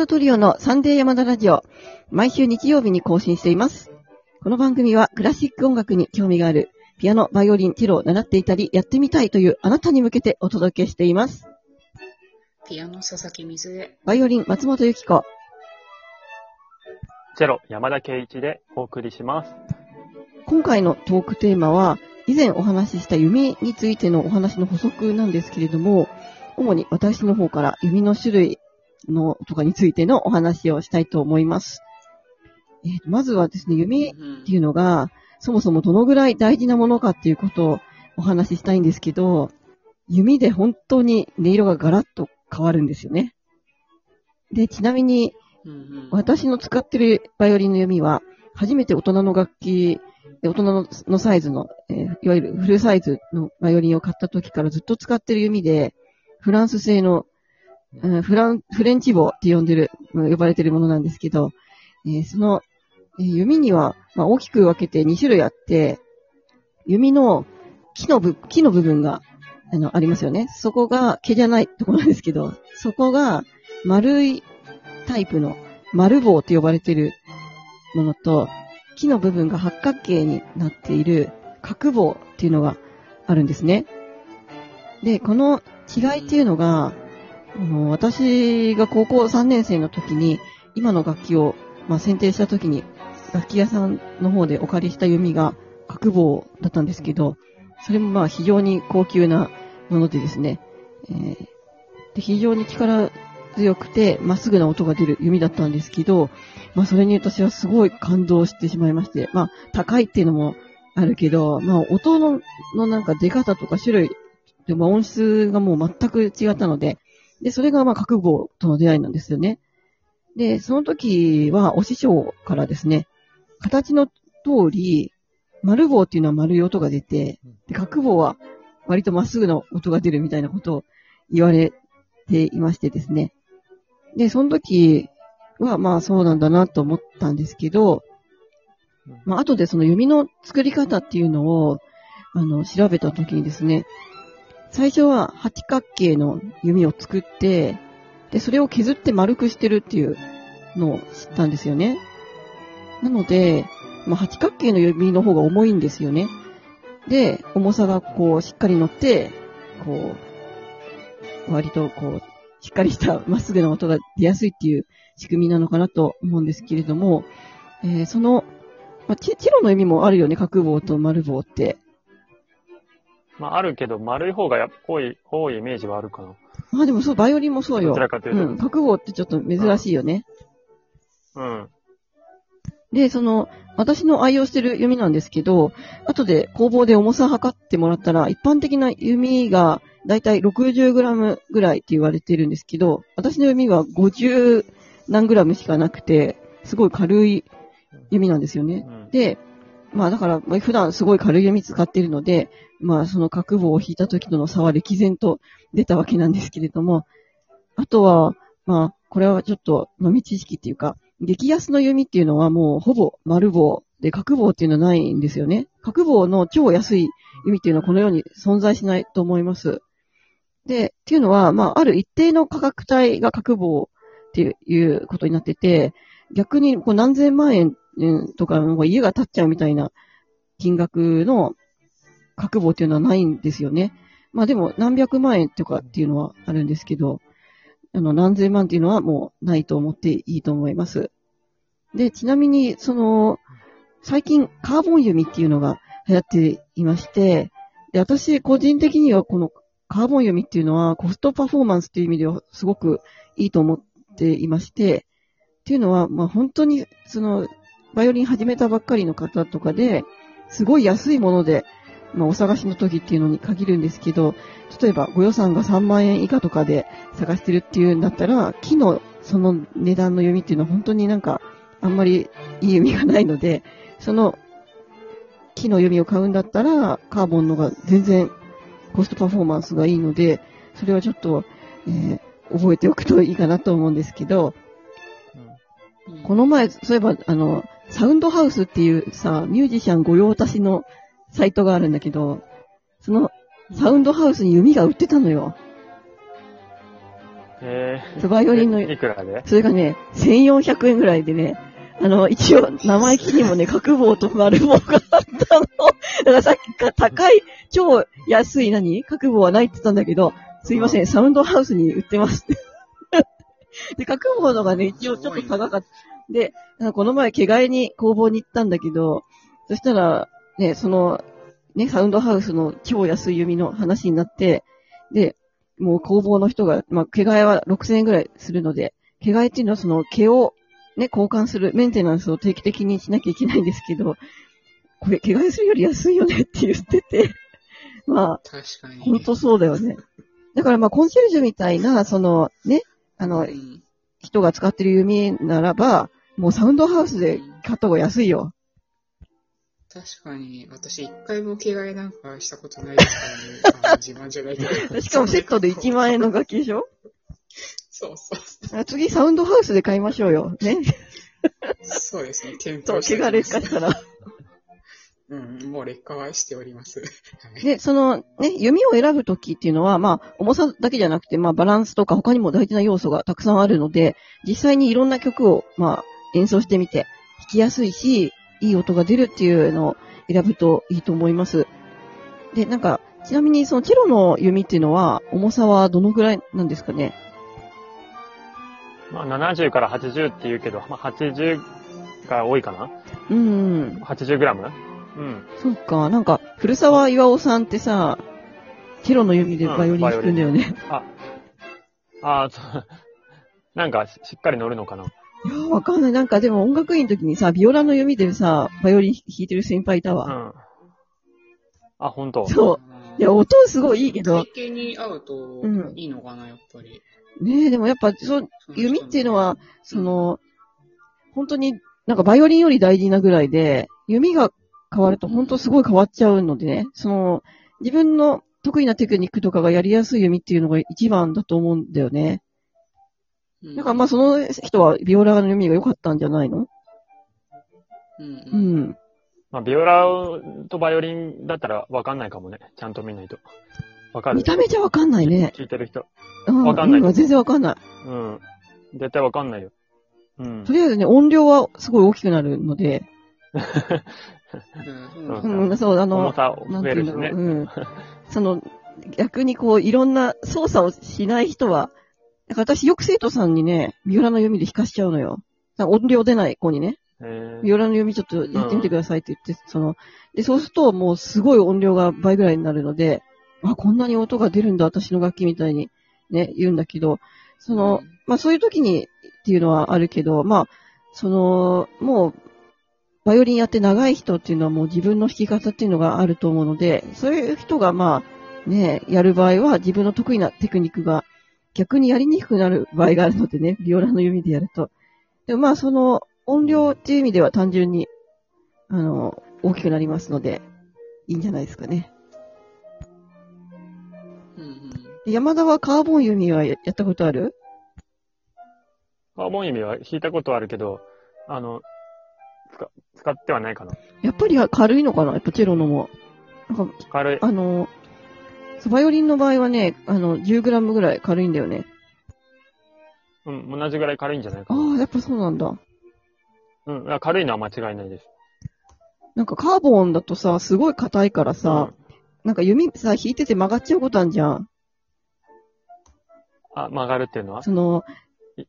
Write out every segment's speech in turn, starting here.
田トリオのサンデー山田ラジオ、毎週日曜日に更新しています。この番組はクラシック音楽に興味がある、ピアノ、バイオリン、チェロを習っていたり、やってみたいというあなたに向けてお届けしています。ピアノ佐々木水江。バイオリン、松本由紀子。チェロ、山田圭一でお送りします。今回のトークテーマは、以前お話しした弓についてのお話の補足なんですけれども、主に私の方から弓の種類のとかについてのお話をしたいと思います。えーまずはですね、弓っていうのが、そもそもどのぐらい大事なものかっていうことをお話ししたいんですけど、弓で本当に音色がガラッと変わるんですよね。で、ちなみに、私の使ってるバイオリンの弓は、初めて大人の楽器、大人ののサイズの、えーいわゆるフルサイズのバイオリンを買った時からずっと使ってる弓で、フランス製の、うんフラン、フレンチ棒って呼んでる、呼ばれてるものなんですけど、えーその、えー弓には、まあ、大きく分けて2種類あって、弓の木の部、木の部分が、あの、ありますよね。そこが毛じゃないところなんですけど、そこが丸いタイプの丸棒と呼ばれてるものと、木の部分が八角形になっている角棒っていうのがあるんですね。で、この違いっていうのが、あの私が高校3年生の時に、今の楽器を、まあ、選定した時に、楽器屋さんの方でお借りした弓が角棒だったんですけど、それもまあ非常に高級なものでですね、えーで非常に力強くて、まっすぐな音が出る弓だったんですけど、まあそれに私はすごい感動してしまいまして、まあ高いっていうのもあるけど、まあ音ののなんか出方とか種類、でまあ音質がもう全く違ったので、で、それがまあ覚悟との出会いなんですよね。で、その時はお師匠からですね、形の通り、丸棒っていうのは丸い音が出て、で、角棒は割とまっすぐな音が出るみたいなことを言われていましてですね。で、その時はまあそうなんだなと思ったんですけど、まあ後でその弓の作り方っていうのを、あの、調べた時にですね、最初は八角形の弓を作って、で、それを削って丸くしてるっていうのを知ったんですよね。なので、まあ、八角形の弓の方が重いんですよね。で、重さがこう、しっかり乗って、こう、割とこう、しっかりした まっすぐな音が出やすいっていう仕組みなのかなと思うんですけれども、えーその、まあ、チチロの弓もあるよね、角棒と丸棒って。まあ、あるけど、丸い方がやっぱ多い、多いイメージはあるかな。まあでもそう、バイオリンもそうよどち。らかというと。うん、角棒ってちょっと珍しいよね。うん。で、その、私の愛用してる弓なんですけど、後で工房で重さ測ってもらったら、一般的な弓がだいたい 60g ぐらいって言われてるんですけど、私の弓は50何グラムしかなくて、すごい軽い弓なんですよね。うんで、まあだから、まあ普段すごい軽い弓使ってるので、まあその角棒を引いた時との差は歴然と出たわけなんですけれども、あとは、まあ、これはちょっと豆知識っていうか、激安の弓っていうのはもうほぼ丸棒で角棒っていうのはないんですよね。角棒の超安い弓っていうのはこのように存在しないと思います。で、っていうのは、まあ、ある一定の価格帯が角棒っていうことになってて、逆にこう何千万円とか、もう家が建っちゃうみたいな金額の角棒っていうのはないんですよね。まあでも何百万円とかっていうのはあるんですけど、あの何千万っていうのはもうないと思っていいと思います。で、ちなみに、その、最近カーボン弓っていうのが流行っていまして、で、私個人的にはこのカーボン弓っていうのはコストパフォーマンスっていう意味ではすごくいいと思っていまして、っていうのは、まあ本当に、その、バイオリン始めたばっかりの方とかで、すごい安いもので、まあお探しの時っていうのに限るんですけど、例えばご予算が3万円以下とかで探してるっていうんだったら、木のその値段の弓っていうのは本当になんか、あんまりいい弓がないので、その木の弓を買うんだったら、カーボンのが全然コストパフォーマンスがいいので、それはちょっと、えー覚えておくといいかなと思うんですけど、うん。この前、そういえば、あの、サウンドハウスっていうさ、ミュージシャン御用達のサイトがあるんだけど、そのサウンドハウスに弓が売ってたのよ。えそうバイオリンのいくらで？それがね、1400円ぐらいでね、あの、一応、生意気にもね、角棒と丸棒があったの。だからさっきか高い、超安い何？角棒はないって言ったんだけど、すいません、サウンドハウスに売ってます。で、角棒のがね、一応ちょっと高かった。で、この前、毛替えに工房に行ったんだけど、そしたら、ね、その、ね、サウンドハウスの超安い弓の話になって、で、もう工房の人が、まあ、毛替えは6000円ぐらいするので、毛替えっていうのはその毛をね、交換する、メンテナンスを定期的にしなきゃいけないんですけど、これ、毛替えするより安いよねって言ってて、ま確かに。あ、ほんとそうだよね。だからまあ、コンシェルジュみたいな、その、ね、あのう、ん人が使ってる弓ならば、もうサウンドハウスで買った方が安いよ。確かに、私一回も着替えなんかしたことないですからね。あの自慢じゃないけど。しかもセットで1万円の楽器でしょ？そうそう。あ次サウンドハウスで買いましょうよ。ね。そうですね。検そう、討して毛が劣化したら。うん、もう劣化はしております。はい。で、その、ね、弓を選ぶときっていうのは、まあ、重さだけじゃなくて、まあ、バランスとか他にも大事な要素がたくさんあるので、実際にいろんな曲を、まあ、演奏してみて、弾きやすいし、いい音が出るっていうのを選ぶといいと思います。で、なんか、ちなみにそのチェロの弓っていうのは、重さはどのぐらいなんですかね？まあ、70から80って言うけど、まあ、80が多いかな？うん、?80 グラム？うん。そっか、なんか、古沢岩尾さんってさ、チェロの弓でバイオリン弾くんだよね。あ、あーそう。なんかし、しっかり乗るのかな？いや、わかんない。なんかでも音楽院の時にさ、ビオラの弓でさ、バイオリン弾いてる先輩いたわ。うん。あ、本当？そう。いや、音すごいいいけど、体型に合うとうんいいのかな、やっぱり。ねえ、でもやっぱ、そう、その弓っていうのは、その、本当になんかバイオリンより大事なぐらいで、弓が変わると本当すごい変わっちゃうのでね、その、自分の得意なテクニックとかがやりやすい弓っていうのが一番だと思うんだよね。うんだからまあその人はビオラの弓が良かったんじゃないの？うんううんん。まあ、ビオラとバイオリンだったらわかんないかもね。ちゃんと見ないと。わかる？見た目じゃわかんないね。聞いてる人。うん。わかんないうん全然わかんない。うん。絶対わかんないよ。うんと。りあえずね、音量はすごい大きくなるので、うんそう、あの重、さなん増えるしね。うん。その、逆にこう、いろんな操作をしない人は、だから私よく生徒さんにね、ビオラの弓で弾かしちゃうのよ。音量出ない子にね、えビオラの弓ちょっとやってみてくださいって言って、その、で、そうするともうすごい音量が倍ぐらいになるので、あ、こんなに音が出るんだ、私の楽器みたいにね、言うんだけど、その、まあそういう時にっていうのはあるけど、まあ、その、もう、バイオリンやって長い人っていうのはもう自分の弾き方っていうのがあると思うので、そういう人がまあ、ね、やる場合は自分の得意なテクニックが逆にやりにくくなる場合があるのでね、ビオラの弓でやると。でもまあその音量っていう意味では単純に、あの、大きくなりますので、いいんじゃないですかね。うんうんで山田はカーボン弓はややったことある？カーボン弓は弾いたことあるけど、あの、使使ってはないかな。やっぱり軽いのかな？やっぱチェロのも。なんか、軽い。あの、バイオリンの場合はね、あの、10グラムぐらい軽いんだよね。うん、同じぐらい軽いんじゃないかあな。あ、やっぱそうなんだ。うん、軽いのは間違いないです。なんかカーボンだとさ、すごい硬いからさ、なんか弓さ、弾いてて曲がっちゃうことあるじゃん。あ、曲がるっていうのは？その、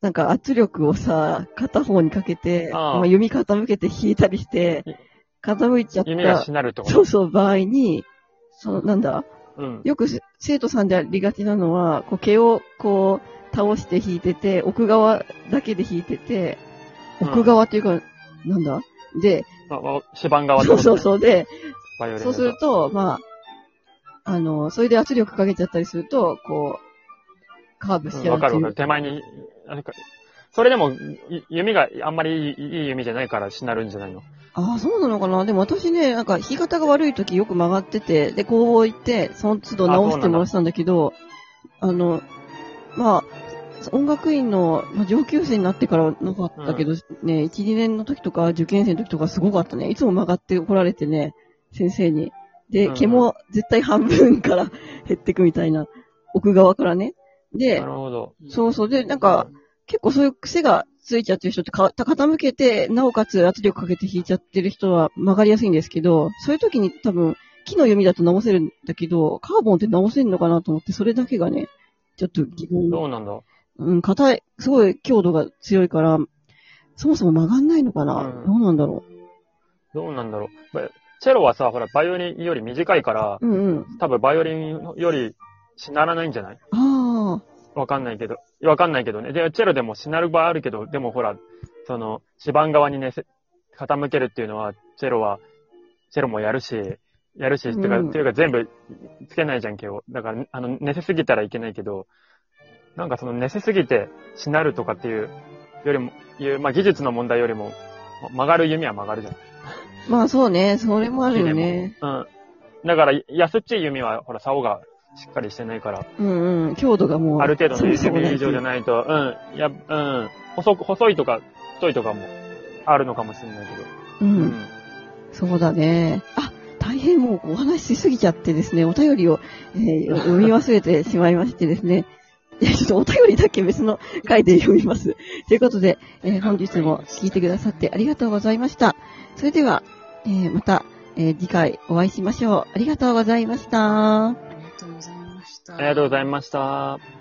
なんか圧力をさ、片方にかけて、ああまあ、弓傾けて弾いたりして、傾いちゃっ弓がた、しなると？そうそう、場合に、その、なんだ、うん。よくせ生徒さんでありがちなのは、こう毛をこう倒して弾いてて、奥側だけで弾いてて、うん奥側っていうか、なんだ？で、まあまあ、指板側そうそうそうで、そうすると、まあ、あの、それで圧力かけちゃったりすると、こう、カーブしうんちゃうっていう。わかるわかる。手前に、あれか。それでも、い弓があんまりいいいい弓じゃないからしなるんじゃないの？ああ、そうなのかな？でも私ね、なんか弾き方が悪い時よく曲がってて、で、工房行って、その都度直してもらってたんだけど、あの、まあ、音楽院の、まあ、上級生になってからはなかったけど、ね、1、2年の時とか受験生の時とかすごかったね。いつも曲がって怒られてね、先生に。で、うん毛も絶対半分から 減ってくみたいな、奥側からね。でな、るほど。そうそう。で、なんか、結構そういう癖がついちゃってる人ってか、傾けて、なおかつ圧力かけて弾いちゃってる人は曲がりやすいんですけど、そういう時に多分、木の弓だと直せるんだけど、カーボンって直せるのかなと思って、それだけがね、ちょっと疑問そうなんだ。うん、硬い、すごい強度が強いから、そもそも曲がんないのかな、うんどうなんだろどうなんだろう？ばチェロはさ、ほら、バイオリンより短いから、う。うんうん。多分バイオリンよりしならないんじゃない？ああ、わかんないけど。わかんないけどね。で、チェロでもしなる場合あるけど、でもほら、その、指板側にね、せ傾けるっていうのは、チェロは、チェロもやるし、やるし、うんてか、ていうか全部つけないじゃんけよ。だから、あの、寝せすぎたらいけないけど、なんかその寝せすぎてしなるとかっていうよりも、いう、まあ技術の問題よりも、曲がる弓は曲がるじゃん。まあそうね、それもあるよね。うん。だから、安っちい弓は、ほら、竿がしっかりしてないから、うんうん。強度がもう。ある程度のそもそも弓以上じゃないと、うん、や、うん、細く、細いとか、太いとかもあるのかもしれないけど。う。。うんそうだね。あ、大変もうお話ししすぎちゃってですね、お便りを、えー読み忘れてしまいましてですね。えちょっとお便りだけ別の回で読みます。ということで、えー本日も聞いてくださってありがとうございました。それでは、えーまた、えー次回お会いしましょう。ありがとうございました。りがとうございました。ありがとうございました。